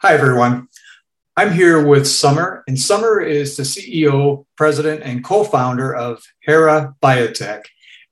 Hi, everyone. I'm here with Somer, and Somer is the CEO, president, and co founder of Hera Biotech.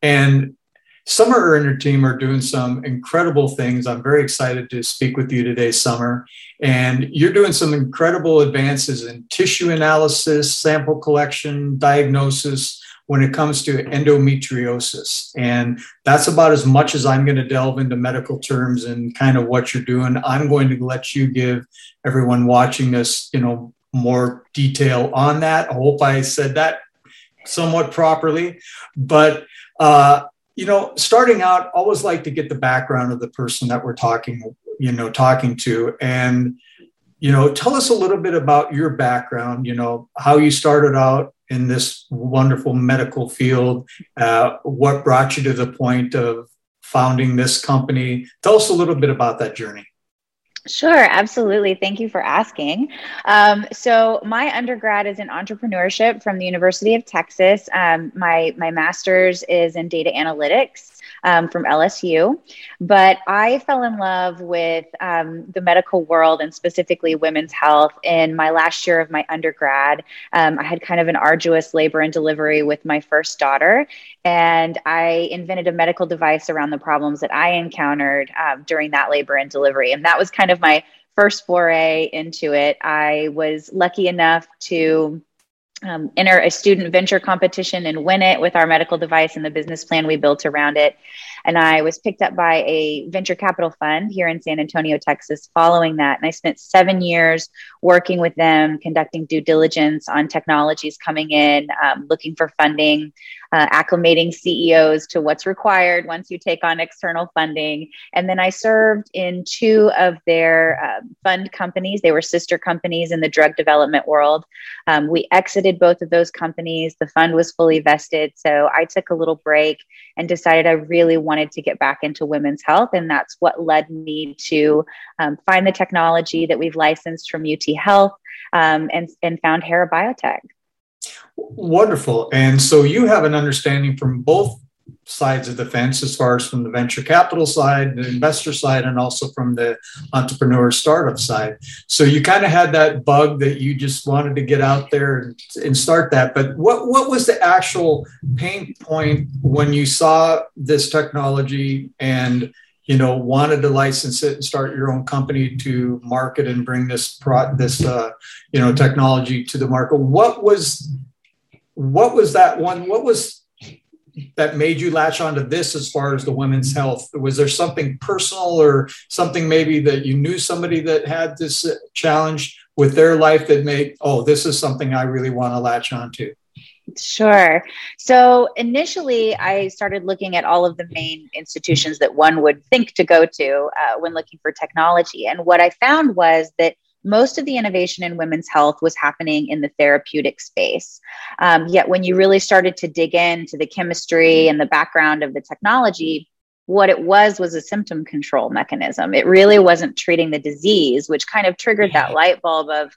And Somer and her team are doing some incredible things. I'm very excited to speak with you today, Summer. And you're doing some incredible advances in tissue analysis, sample collection, diagnosis, when it comes to endometriosis. And that's about as much as I'm going to delve into medical terms and kind of what you're doing. I'm going to let you give everyone watching this, you know, more detail on that. I hope I said that somewhat properly. But uh, you know, starting out, always like to get the background of the person that we're talking, you know, talking to. And, you know, tell us a little bit about your background, you know, how you started out in this wonderful medical field? Uh, what brought you to the point of founding this company? Tell us a little bit about that journey. Sure, absolutely. Thank you for asking. Um, so, my undergrad is in entrepreneurship from the University of Texas. Um, my my master's is in data analytics um, from LSU. But I fell in love with um, the medical world and specifically women's health in my last year of my undergrad. Um, I had kind of an arduous labor and delivery with my first daughter, and I invented a medical device around the problems that I encountered um, during that labor and delivery. And that was kind of my first foray into it. I was lucky enough to um, enter a student venture competition and win it with our medical device and the business plan we built around it. And I was picked up by a venture capital fund here in San Antonio, Texas, following that. And I spent seven years working with them, conducting due diligence on technologies coming in, um, looking for funding, uh, acclimating CEOs to what's required once you take on external funding. And then I served in two of their uh, fund companies. They were sister companies in the drug development world. Um, we exited both of those companies. The fund was fully vested. So I took a little break and decided I really wanted to get back into women's health. And that's what led me to um, find the technology that we've licensed from UT Health um, and, and found Hera Biotech. Wonderful. And so you have an understanding from both sides of the fence as far as from the venture capital side, the investor side, and also from the entrepreneur startup side. So you kind of had that bug that you just wanted to get out there and, start that. But what, what was the actual pain point when you saw this technology and you know wanted to license it and start your own company to market and bring this pro this uh, you know technology to the market what was what was that one what was that made you latch onto this as far as the women's health was there something personal or something maybe that you knew somebody that had this challenge with their life that made oh this is something i really want to latch onto Sure. So initially, I started looking at all of the main institutions that one would think to go to uh, when looking for technology. And what I found was that most of the innovation in women's health was happening in the therapeutic space. Um, yet, when you really started to dig into the chemistry and the background of the technology, what it was was a symptom control mechanism. It really wasn't treating the disease, which kind of triggered that light bulb of,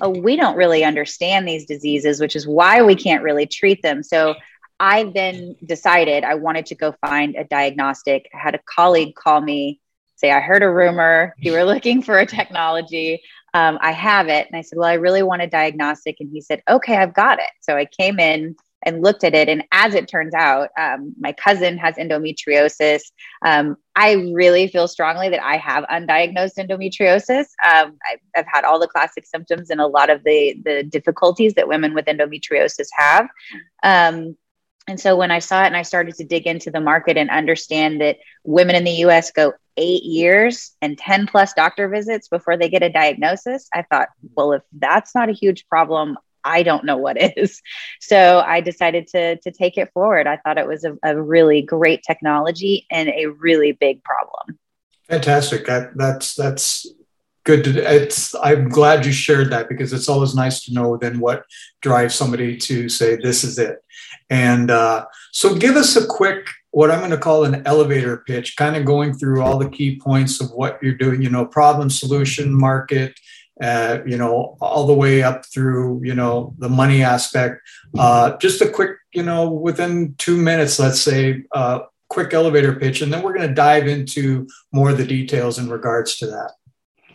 oh, we don't really understand these diseases, which is why we can't really treat them. So I then decided I wanted to go find a diagnostic. I had a colleague call me, say, I heard a rumor you were looking for a technology. Um, I have it. And I said, Well, I really want a diagnostic. And he said, Okay, I've got it. So I came in and looked at it. And as it turns out, um, my cousin has endometriosis. Um, I really feel strongly that I have undiagnosed endometriosis. Um, I've, I've, had all the classic symptoms and a lot of the, the difficulties that women with endometriosis have. Um, and so when I saw it and I started to dig into the market and understand that women in the US go eight years and 10 plus doctor visits before they get a diagnosis, I thought, well, if that's not a huge problem, I don't know what is. So I decided to to take it forward. I thought it was a, a really great technology and a really big problem. Fantastic. That, that's that's good to it's i'm glad you shared that because it's always nice to know then what drives somebody to say this is it and uh, so give us a quick what i'm going to call an elevator pitch kind of going through all the key points of what you're doing you know problem solution market uh, you know, all the way up through, you know, the money aspect. Uh, just a quick, you know, within two minutes, let's say, uh, quick elevator pitch, and then we're going to dive into more of the details in regards to that.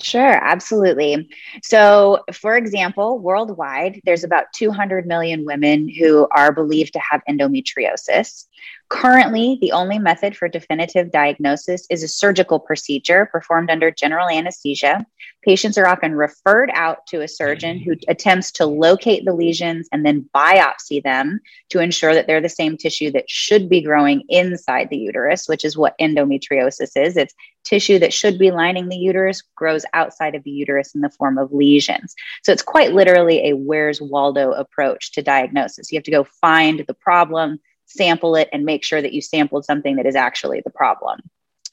Sure, absolutely. So, for example, worldwide, there's about 200 million women who are believed to have endometriosis. Currently, the only method for definitive diagnosis is a surgical procedure performed under general anesthesia. Patients are often referred out to a surgeon who mm-hmm. attempts to locate the lesions and then biopsy them to ensure that they're the same tissue that should be growing inside the uterus, which is what endometriosis is. It's tissue that should be lining the uterus grows outside of the uterus in the form of lesions. So it's quite literally a where's Waldo approach to diagnosis. You have to go find the problem sample it and make sure that you sampled something that is actually the problem.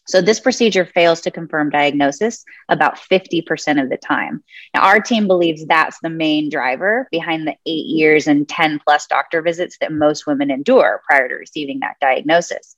So this procedure fails to confirm diagnosis about 50% of the time. Now, our team believes that's the main driver behind the eight years and 10 plus doctor visits that most women endure prior to receiving that diagnosis.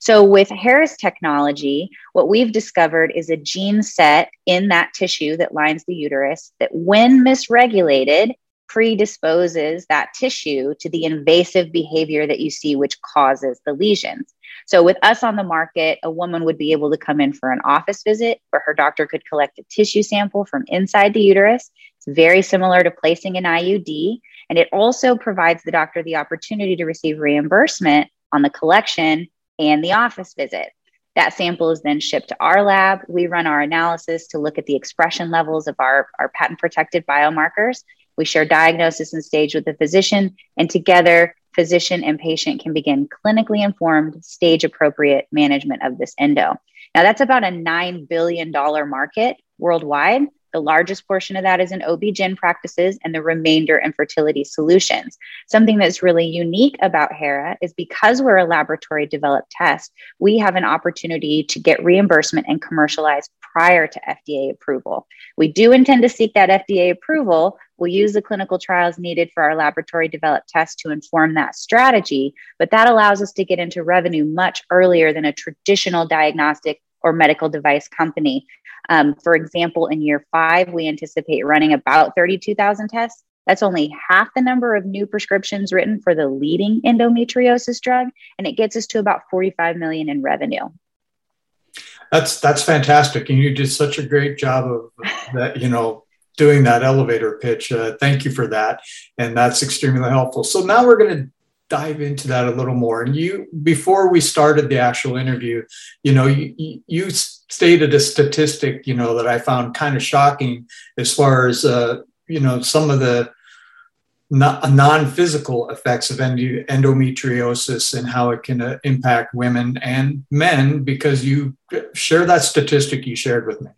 So with Hera's technology, what we've discovered is a gene set in that tissue that lines the uterus that when misregulated predisposes that tissue to the invasive behavior that you see, which causes the lesions. So, with us on the market, a woman would be able to come in for an office visit where her doctor could collect a tissue sample from inside the uterus. It's very similar to placing an IUD. And it also provides the doctor the opportunity to receive reimbursement on the collection and the office visit. That sample is then shipped to our lab. We run our analysis to look at the expression levels of our, our patent protected biomarkers we share diagnosis and stage with the physician, and together, physician and patient can begin clinically informed, stage appropriate management of this endo. Now, that's about a $9 billion market worldwide. The largest portion of that is in OB-GYN practices and the remainder in fertility solutions. Something that's really unique about Hera is because we're a laboratory developed test, we have an opportunity to get reimbursement and commercialize prior to FDA approval. We do intend to seek that FDA approval. We'll use the clinical trials needed for our laboratory developed test to inform that strategy, but that allows us to get into revenue much earlier than a traditional diagnostic or medical device company. Um, for example, in year five, we anticipate running about 32,000 tests. That's only half the number of new prescriptions written for the leading endometriosis drug, and it gets us to about 45 million in revenue. That's that's fantastic, and you did such a great job of that. You know, doing that elevator pitch. Uh, thank you for that, and that's extremely helpful. So now we're going to dive into that a little more. And you, before we started the actual interview, you know, you, you stated a statistic, you know, that I found kind of shocking as far as, uh, you know, some of the non-physical effects of endometriosis and how it can uh, impact women and men because you share that statistic you shared with me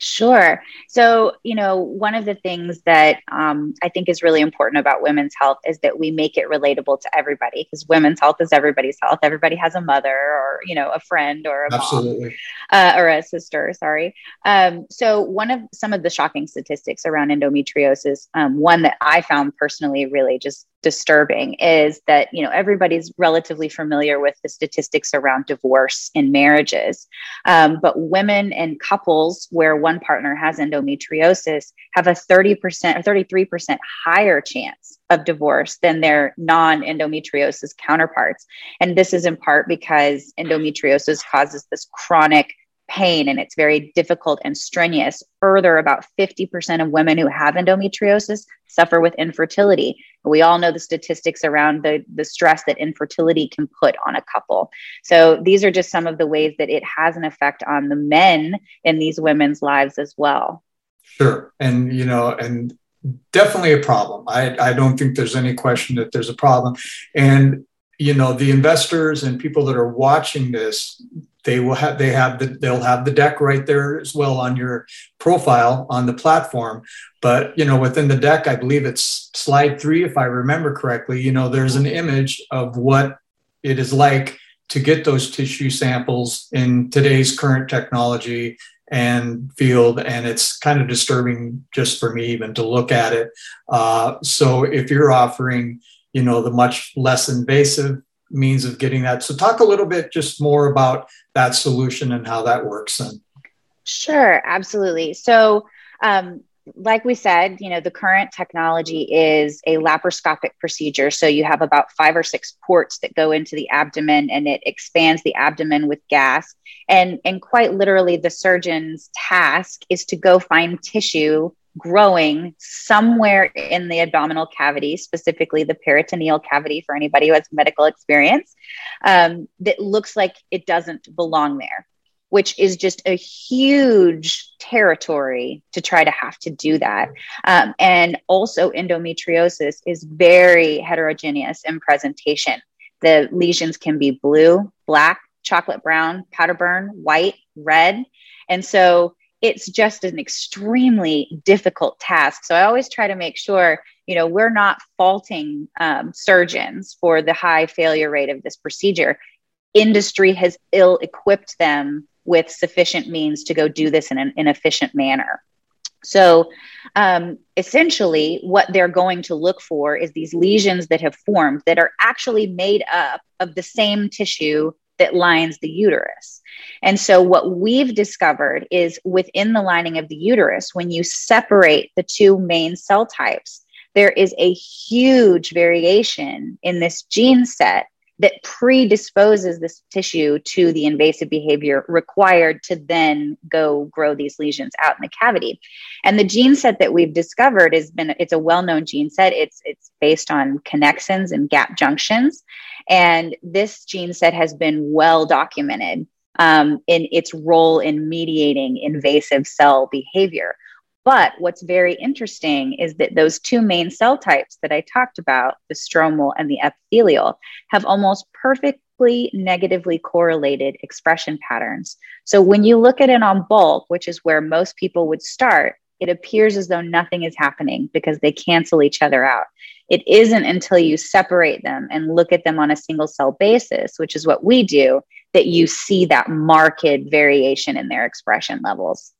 Sure. So, you know, one of the things that um, I think is really important about women's health is that we make it relatable to everybody because women's health is everybody's health. Everybody has a mother or, you know, a friend or a Absolutely. mom uh, or a sister, sorry. Um, so, one of some of the shocking statistics around endometriosis, um, one that I found personally really just disturbing is that you know everybody's relatively familiar with the statistics around divorce in marriages. Um, but women and couples where one partner has endometriosis have a 30% or 33% higher chance of divorce than their non-endometriosis counterparts. And this is in part because endometriosis causes this chronic pain and it's very difficult and strenuous. Further, about 50% of women who have endometriosis suffer with infertility. We all know the statistics around the, the stress that infertility can put on a couple. So, these are just some of the ways that it has an effect on the men in these women's lives as well. Sure. And, you know, and definitely a problem. I, I don't think there's any question that there's a problem. And, you know, the investors and people that are watching this, they will have they have the they'll have the deck right there as well on your profile on the platform. But you know within the deck i believe it's slide three if i remember correctly you know there's an image of what it is like to get those tissue samples in today's current technology and field. And it's kind of disturbing just for me even to look at it. Uh, so if you're offering you know the much less invasive means of getting that. So, talk a little bit just more about that solution and how that works. Then. Sure, absolutely. So, um, like we said, you know, the current technology is a laparoscopic procedure. So you have about five or six ports that go into the abdomen and it expands the abdomen with gas. And, and quite literally, the surgeon's task is to go find tissue growing somewhere in the abdominal cavity, specifically the peritoneal cavity for anybody who has medical experience, um, that looks like it doesn't belong there which is just a huge territory to try to have to do that. Um, and also, endometriosis is very heterogeneous in presentation. The lesions can be blue, black, chocolate brown, powder burn, white, red. And so it's just an extremely difficult task. So I always try to make sure, you know, we're not faulting um, surgeons for the high failure rate of this procedure. Industry has ill equipped them with sufficient means to go do this in an, an efficient manner. So, um, essentially, what they're going to look for is these lesions that have formed that are actually made up of the same tissue that lines the uterus. And so, what we've discovered is within the lining of the uterus, when you separate the two main cell types, there is a huge variation in this gene set that predisposes this tissue to the invasive behavior required to then go grow these lesions out in the cavity. And the gene set that we've discovered has been it's a well-known gene set. It's it's based on connexins and gap junctions. And this gene set has been well documented um, in its role in mediating invasive cell behavior. But what's very interesting is that those two main cell types that I talked about, the stromal and the epithelial, have almost perfectly negatively correlated expression patterns. So when you look at it on bulk, which is where most people would start, it appears as though nothing is happening because they cancel each other out. It isn't until you separate them and look at them on a single cell basis, which is what we do, that you see that marked variation in their expression levels.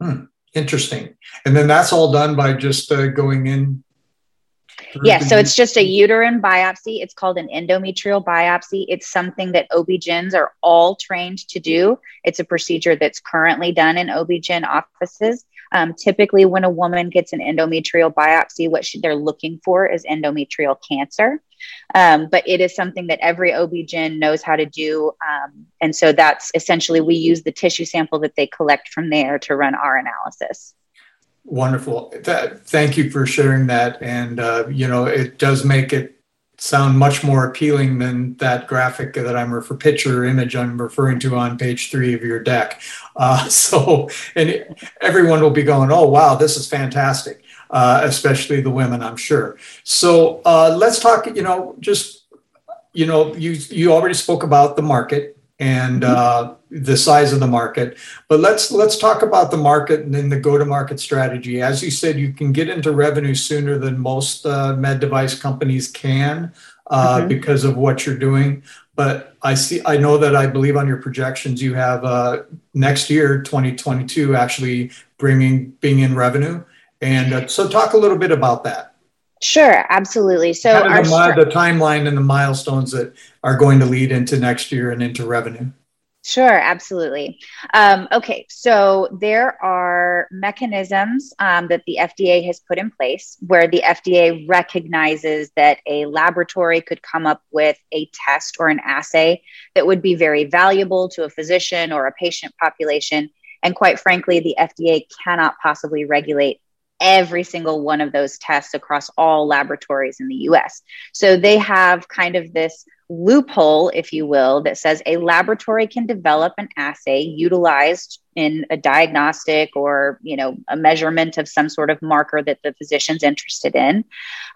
Hmm. Interesting. And then that's all done by just uh, going in. Yeah, so it's just a uterine biopsy. It's called an endometrial biopsy. It's something that OB-GYNs are all trained to do. It's a procedure that's currently done in OB-GYN offices. Um, typically, when a woman gets an endometrial biopsy, what she, they're looking for is endometrial cancer. Um, but it is something that every OB-GYN knows how to do. Um, and so that's essentially we use the tissue sample that they collect from there to run our analysis. Wonderful. That, thank you for sharing that. And, uh, you know, it does make it sound much more appealing than that graphic that I'm refer picture image I'm referring to on page three of your deck. Uh, so, and everyone will be going, "Oh, wow, this is fantastic," uh, especially the women, I'm sure. So, uh, let's talk. You know, just you know, you you already spoke about the market and uh, the size of the market. But let's let's talk about the market and then the go-to-market strategy. As you said, you can get into revenue sooner than most uh, med device companies can uh, mm-hmm. because of what you're doing. But I see, I know that I believe on your projections you have uh, next year, 2022, actually bringing being in revenue. And uh, so, talk a little bit about that. Sure, absolutely. So our the, the timeline and the milestones that are going to lead into next year and into revenue. Sure, absolutely. Um, okay, so there are mechanisms um, that the FDA has put in place where the FDA recognizes that a laboratory could come up with a test or an assay that would be very valuable to a physician or a patient population. And quite frankly, the FDA cannot possibly regulate every single one of those tests across all laboratories in the US. So they have kind of this loophole, if you will, that says a laboratory can develop an assay utilized in a diagnostic or you know a measurement of some sort of marker that the physician's interested in.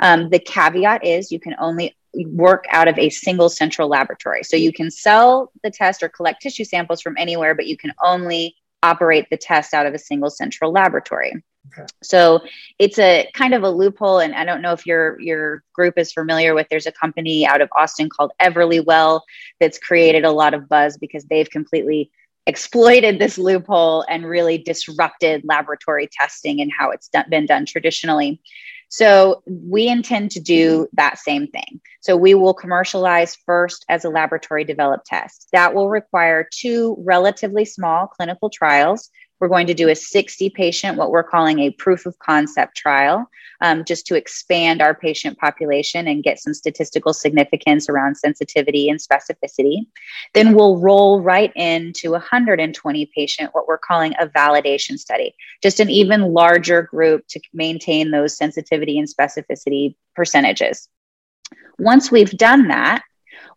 Um, the caveat is you can only work out of a single central laboratory. So you can sell the test or collect tissue samples from anywhere, but you can only operate the test out of a single central laboratory. Okay. So it's a kind of a loophole, and I don't know if your your group is familiar with. There's a company out of Austin called Everlywell that's created a lot of buzz because they've completely exploited this loophole and really disrupted laboratory testing and how it's done, been done traditionally. So we intend to do that same thing. So we will commercialize first as a laboratory developed test. That will require two relatively small clinical trials We're going to do a 60 patient, what we're calling a proof of concept trial, um, just to expand our patient population and get some statistical significance around sensitivity and specificity. Then we'll roll right into 120 patient, what we're calling a validation study, just an even larger group to maintain those sensitivity and specificity percentages. Once we've done that,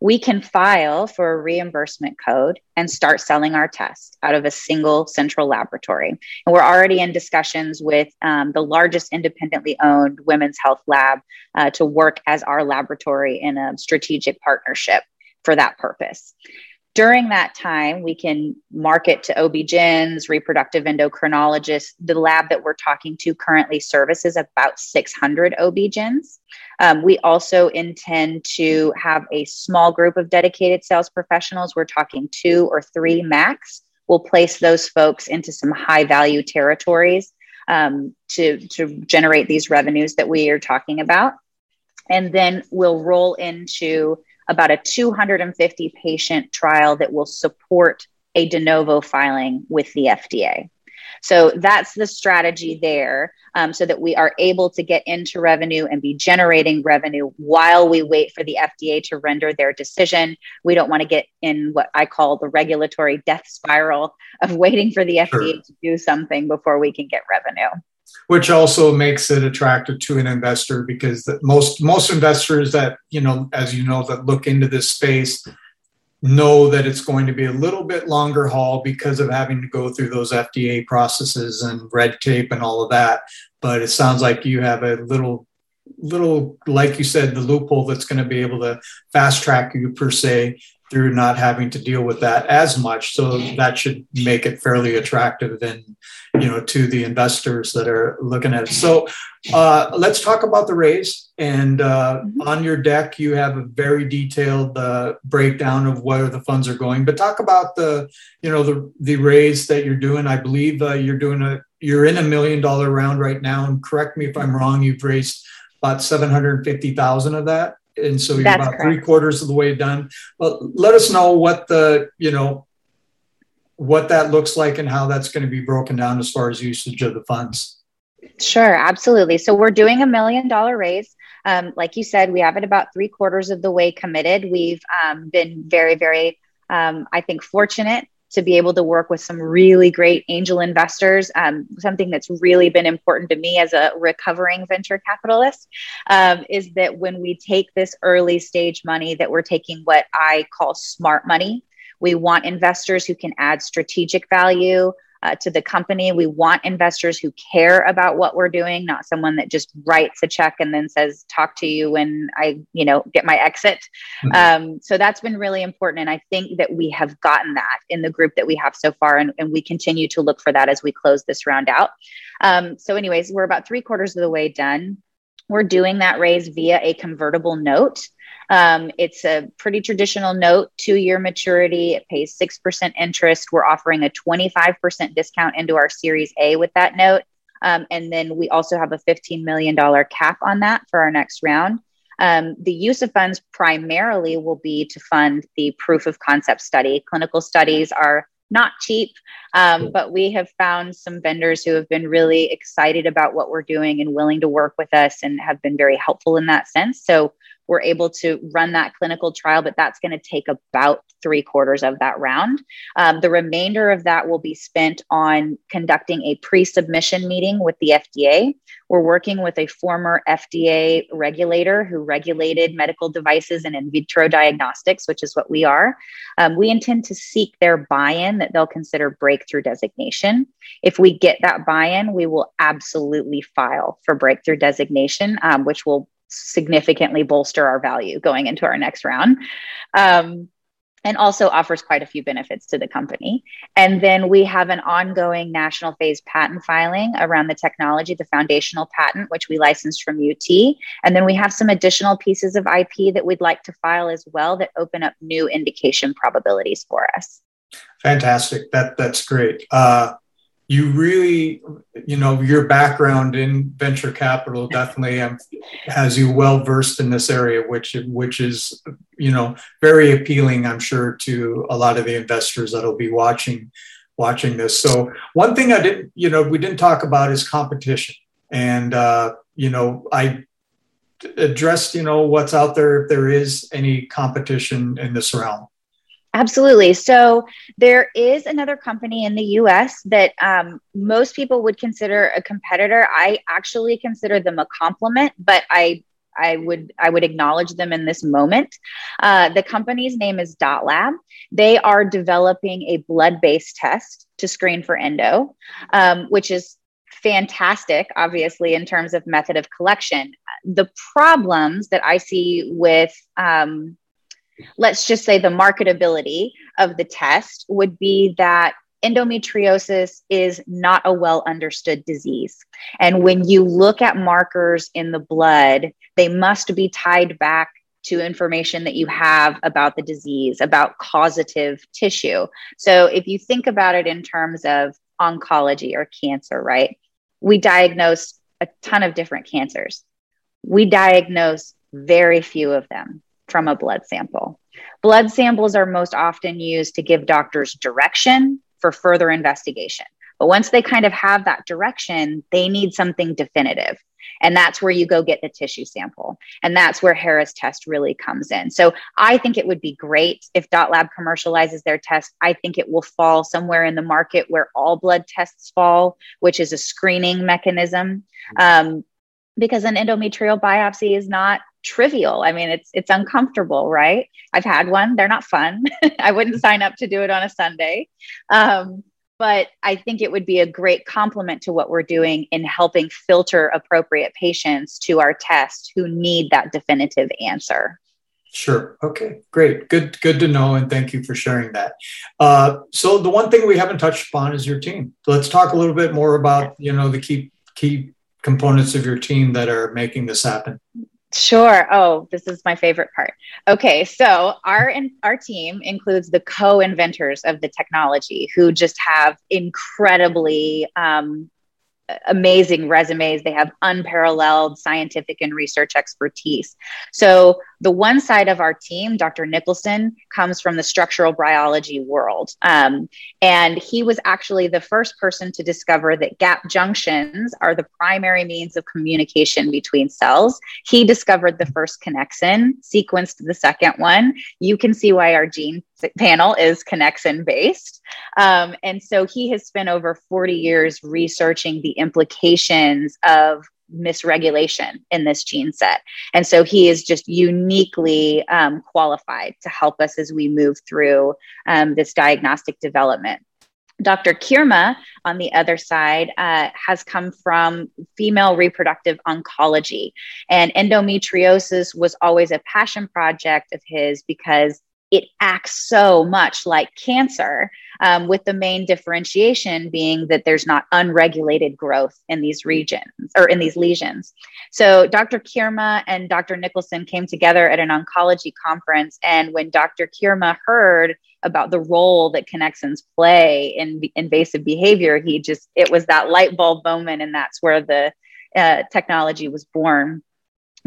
we can file for a reimbursement code and start selling our test out of a single central laboratory. And we're already in discussions with um, the largest independently owned women's health lab uh, to work as our laboratory in a strategic partnership for that purpose. During that time, we can market to OB-GYNs, reproductive endocrinologists. The lab that we're talking to currently services about 600 OB-GYNs. Um, we also intend to have a small group of dedicated sales professionals. We're talking two or three max. We'll place those folks into some high value territories um, to, to generate these revenues that we are talking about. And then we'll roll into about a 250 patient trial that will support a de novo filing with the FDA. So that's the strategy there um, so that we are able to get into revenue and be generating revenue while we wait for the FDA to render their decision. We don't want to get in what I call the regulatory death spiral of waiting for the FDA sure. to do something before we can get revenue which also makes it attractive to an investor because most most investors that you know as you know that look into this space know that it's going to be a little bit longer haul because of having to go through those FDA processes and red tape and all of that. But it sounds like you have a little little like you said the loophole that's going to be able to fast track you per se through not having to deal with that as much. So that should make it fairly attractive and you know to the investors that are looking at it. So uh, let's talk about the raise. And uh, mm-hmm. on your deck, you have a very detailed uh, breakdown of where the funds are going. But talk about the you know the the raise that you're doing. I believe uh, you're doing a you're in a million dollar round right now. And correct me if I'm wrong. You've raised about seven hundred fifty thousand of that and so you're That's about correct. three quarters of the way done. But let us know what the you know what that looks like and how that's going to be broken down as far as usage of the funds. Sure, absolutely. So we're doing a million dollar raise. Um, like you said, we have it about three quarters of the way committed. We've um, been very, very, um, I think, fortunate to be able to work with some really great angel investors. Um, something that's really been important to me as a recovering venture capitalist um, is that when we take this early stage money, that we're taking what I call smart money. We want investors who can add strategic value, uh, to the company. We want investors who care about what we're doing, not someone that just writes a check and then says, "Talk to you when I, you know, get my exit." Mm-hmm. Um, so that's been really important, and I think that we have gotten that in the group that we have so far, and, and we continue to look for that as we close this round out. Um, so, anyways, we're about three quarters of the way done. We're doing that raise via a convertible note. Um, it's a pretty traditional note, two year maturity. It pays 6% interest. We're offering a 25% discount into our Series A with that note. Um, and then we also have a $15 million cap on that for our next round. Um, the use of funds primarily will be to fund the proof of concept study. Clinical studies are not cheap, um, but we have found some vendors who have been really excited about what we're doing and willing to work with us and have been very helpful in that sense. So we're able to run that clinical trial, but that's going to take about three quarters of that round. Um, the remainder of that will be spent on conducting a pre submission meeting with the FDA. We're working with a former FDA regulator who regulated medical devices and in vitro diagnostics, which is what we are. Um, we intend to seek their buy in that they'll consider breakthrough designation. If we get that buy in, we will absolutely file for breakthrough designation, um, which will significantly bolster our value going into our next round. Um, and also offers quite a few benefits to the company. And then we have an ongoing national phase patent filing around the technology, the foundational patent, which we licensed from UT. And then we have some additional pieces of IP that we'd like to file as well that open up new indication probabilities for us. Fantastic. That that's great. Uh, you really, you know, your background in venture capital definitely has you well versed in this area, which which is, you know, very appealing. I'm sure to a lot of the investors that'll be watching watching this. So one thing I didn't, you know, we didn't talk about is competition. And, uh, you know, I addressed, you know, what's out there if there is any competition in this realm. Absolutely. So there is another company in the US that um, most people would consider a competitor. I actually consider them a compliment, but I I would I would acknowledge them in this moment. Uh, the company's name is DotLab. They are developing a blood-based test to screen for endo, um, which is fantastic, obviously, in terms of method of collection. The problems that I see with um, let's just say the marketability of the test would be that endometriosis is not a well understood disease. And when you look at markers in the blood, they must be tied back to information that you have about the disease, about causative tissue. So if you think about it in terms of oncology or cancer, right? We diagnose a ton of different cancers. We diagnose very few of them from a blood sample. Blood samples are most often used to give doctors direction for further investigation. But once they kind of have that direction, they need something definitive. And that's where you go get the tissue sample. And that's where Hera's test really comes in. So I think it would be great if DotLab commercializes their test. I think it will fall somewhere in the market where all blood tests fall, which is a screening mechanism. Um, because an endometrial biopsy is not trivial. I mean, it's it's uncomfortable, right? I've had one; they're not fun. I wouldn't sign up to do it on a Sunday, um, but I think it would be a great complement to what we're doing in helping filter appropriate patients to our test who need that definitive answer. Sure. Okay. Great. Good. Good to know, and thank you for sharing that. Uh, so the one thing we haven't touched upon is your team. Let's talk a little bit more about you know the key key components of your team that are making this happen? Sure. Oh, this is my favorite part. Okay, so our our team includes the co-inventors of the technology who just have incredibly um, amazing resumes. They have unparalleled scientific and research expertise. So, the one side of our team, Dr. Nicholson, comes from the structural biology world. Um, and he was actually the first person to discover that gap junctions are the primary means of communication between cells. He discovered the first connexin, sequenced the second one. You can see why our gene panel is connexin based. Um, and so he has spent over 40 years researching the implications of misregulation in this gene set. And so he is just uniquely um, qualified to help us as we move through um, this diagnostic development. Dr. Kirma, on the other side, uh, has come from female reproductive oncology. And endometriosis was always a passion project of his because it acts so much like cancer, um, with the main differentiation being that there's not unregulated growth in these regions or in these lesions. So, Dr. Kirma and Dr. Nicholson came together at an oncology conference. And when Dr. Kirma heard about the role that connexins play in invasive behavior, he just, it was that light bulb moment. And that's where the uh, technology was born.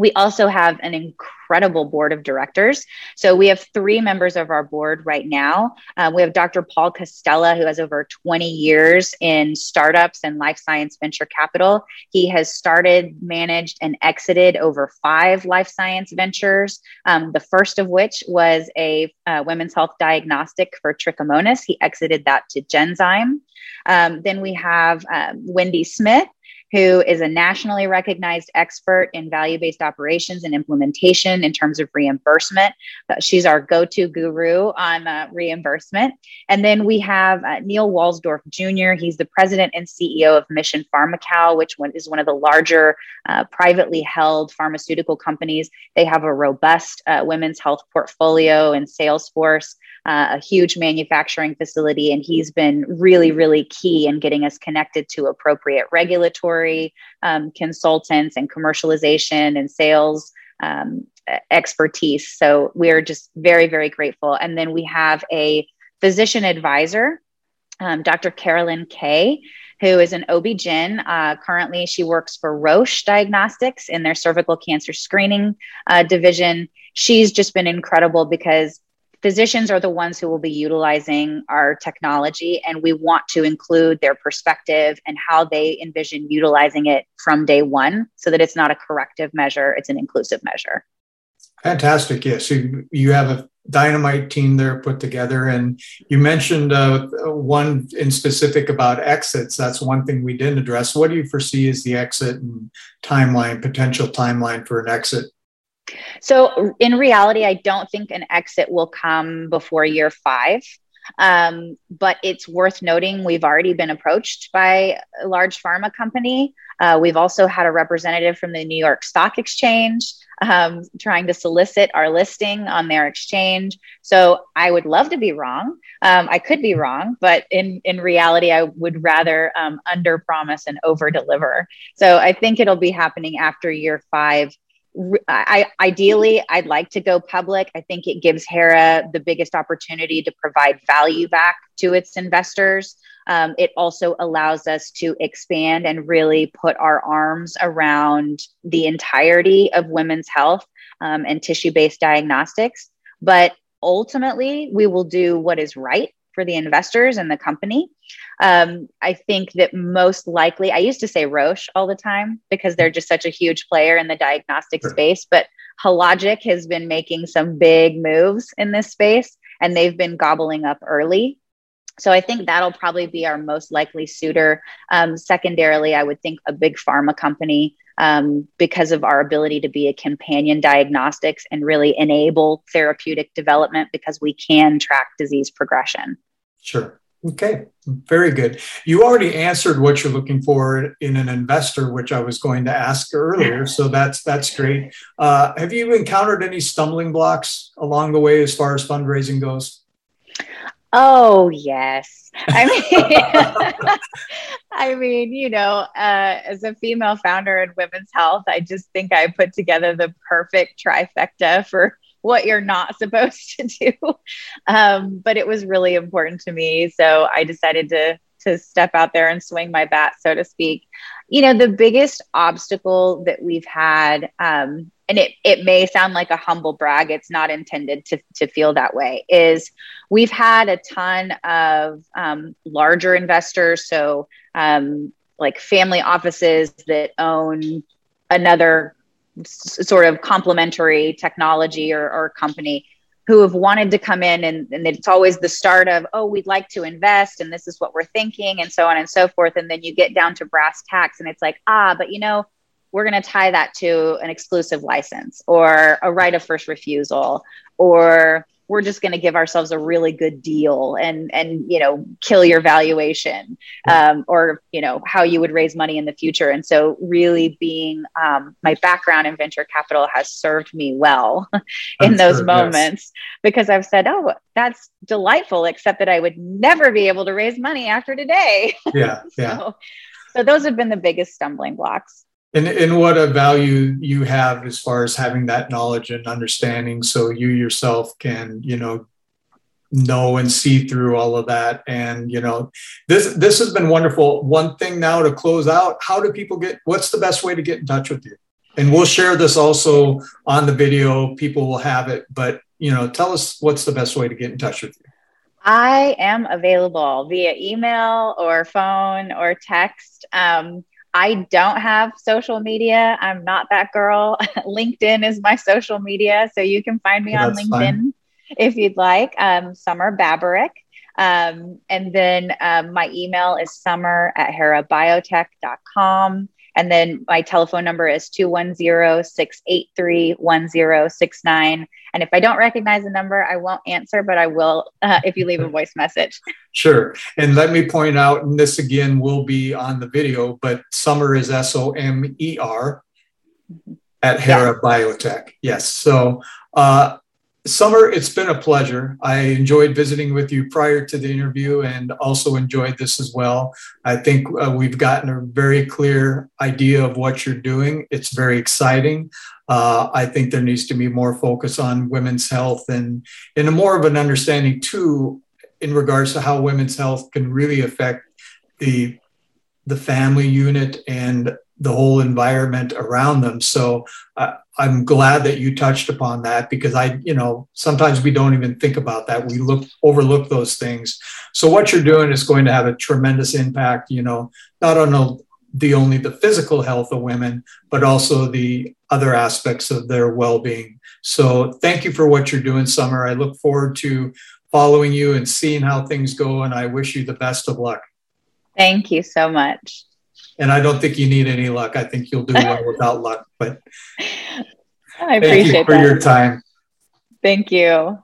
We also have an incredible board of directors. So we have three members of our board right now. Uh, we have Dr. Paul Costella, who has over 20 years in startups and life science venture capital. He has started, managed, and exited over five life science ventures, um, the first of which was a uh, women's health diagnostic for trichomonas. He exited that to Genzyme. Um, then we have um, Wendy Smith, who is a nationally recognized expert in value based operations and implementation in terms of reimbursement. Uh, she's our go to guru on uh, reimbursement. And then we have uh, Neill Walsdorf Jr., he's the president and CEO of Mission Pharmacal, which one, is one of the larger uh, privately held pharmaceutical companies. They have a robust uh, women's health portfolio and sales force uh, a huge manufacturing facility, and he's been really, really key in getting us connected to appropriate regulatory um, consultants and commercialization and sales um, expertise. So we're just very, very grateful. And then we have a physician advisor, um, Dr. Carolyn Kay who is an OB-GYN. Uh, currently, she works for Roche Diagnostics in their cervical cancer screening uh, division. She's just been incredible because physicians are the ones who will be utilizing our technology, and we want to include their perspective and how they envision utilizing it from day one so that it's not a corrective measure, it's an inclusive measure. Fantastic. Yes. You, you have a dynamite team there put together. And you mentioned uh, one in specific about exits. That's one thing we didn't address. What do you foresee as the exit and timeline, potential timeline for an exit? So, in reality, I don't think an exit will come before year five. Um, but it's worth noting we've already been approached by a large pharma company. Uh, we've also had a representative from the New York Stock Exchange um, trying to solicit our listing on their exchange. So I would love to be wrong. Um, I could be wrong, but in in reality, I would rather um, under promise and over deliver. So I think it'll be happening after year five. I, ideally, I'd like to go public. I think it gives Hera the biggest opportunity to provide value back to its investors. Um, it also allows us to expand and really put our arms around the entirety of women's health um, and tissue based diagnostics. But ultimately, we will do what is right for the investors and the company. Um, I think that most likely, I used to say Roche all the time because they're just such a huge player in the diagnostic sure. space, but Hologic has been making some big moves in this space and they've been gobbling up early so I think that'll probably be our most likely suitor. Um, secondarily, I would think a big pharma company um, because of our ability to be a companion diagnostics and really enable therapeutic development because we can track disease progression. Sure. Okay, very good. You already answered what you're looking for in an investor, which I was going to ask earlier. So that's that's great. Uh, have you encountered any stumbling blocks along the way as far as fundraising goes? Oh yes. I mean, I mean, you know, uh, as a female founder in women's health, I just think I put together the perfect trifecta for what you're not supposed to do. Um, but it was really important to me, so I decided to to step out there and swing my bat, so to speak. You know, the biggest obstacle that we've had um, and it, it may sound like a humble brag it's not intended to, to feel that way is we've had a ton of um, larger investors. So um, like family offices that own another s- sort of complementary technology or, or company who have wanted to come in and, and it's always the start of oh we'd like to invest and this is what we're thinking and so on and so forth. And then you get down to brass tacks and it's like ah but you know we're going to tie that to an exclusive license or a right of first refusal or we're just going to give ourselves a really good deal and and you know kill your valuation um, or you know how you would raise money in the future. And so really being um, my background in venture capital has served me well in those sure, moments yes. because i've said oh that's delightful except that i would never be able to raise money after today. Yeah yeah. So, so those have been the biggest stumbling blocks and, and what a value you have as far as having that knowledge and understanding so you yourself can you know know and see through all of that. And you know this this has been wonderful. One thing now to close out how do people get what's the best way to get in touch with you? And we'll share this also on the video. People will have it. But you know tell us what's the best way to get in touch with you. I am available via email or phone or text. Um, I don't have social media. I'm not that girl. LinkedIn is my social media. So you can find me on LinkedIn fine. if you'd like. Um, Somer Baburek. Um, and then um, my email is somer at herabiotech.com. And then my telephone number is 210 683 1069. And if I don't recognize the number, I won't answer, but I will uh, if you leave a voice message. Sure. And let me point out, and this again will be on the video, but Somer is S O M E R at Hera yeah. Biotech. Yes. So, uh, Somer, it's been a pleasure. I enjoyed visiting with you prior to the interview and also enjoyed this as well. I think uh, we've gotten a very clear idea of what you're doing. It's very exciting. Uh, I think there needs to be more focus on women's health and, and a more of an understanding, too, in regards to how women's health can really affect the, the family unit and the whole environment around them. So uh, I'm glad that you touched upon that because I, you know, sometimes we don't even think about that. We look overlook those things. So what you're doing is going to have a tremendous impact, you know, not on the only the physical health of women, but also the other aspects of their well-being. So thank you for what you're doing, Somer. I look forward to following you and seeing how things go, and I wish you the best of luck. Thank you so much. And I don't think you need any luck. I think you'll do well without luck. But I appreciate thank you for that. your time. Thank you.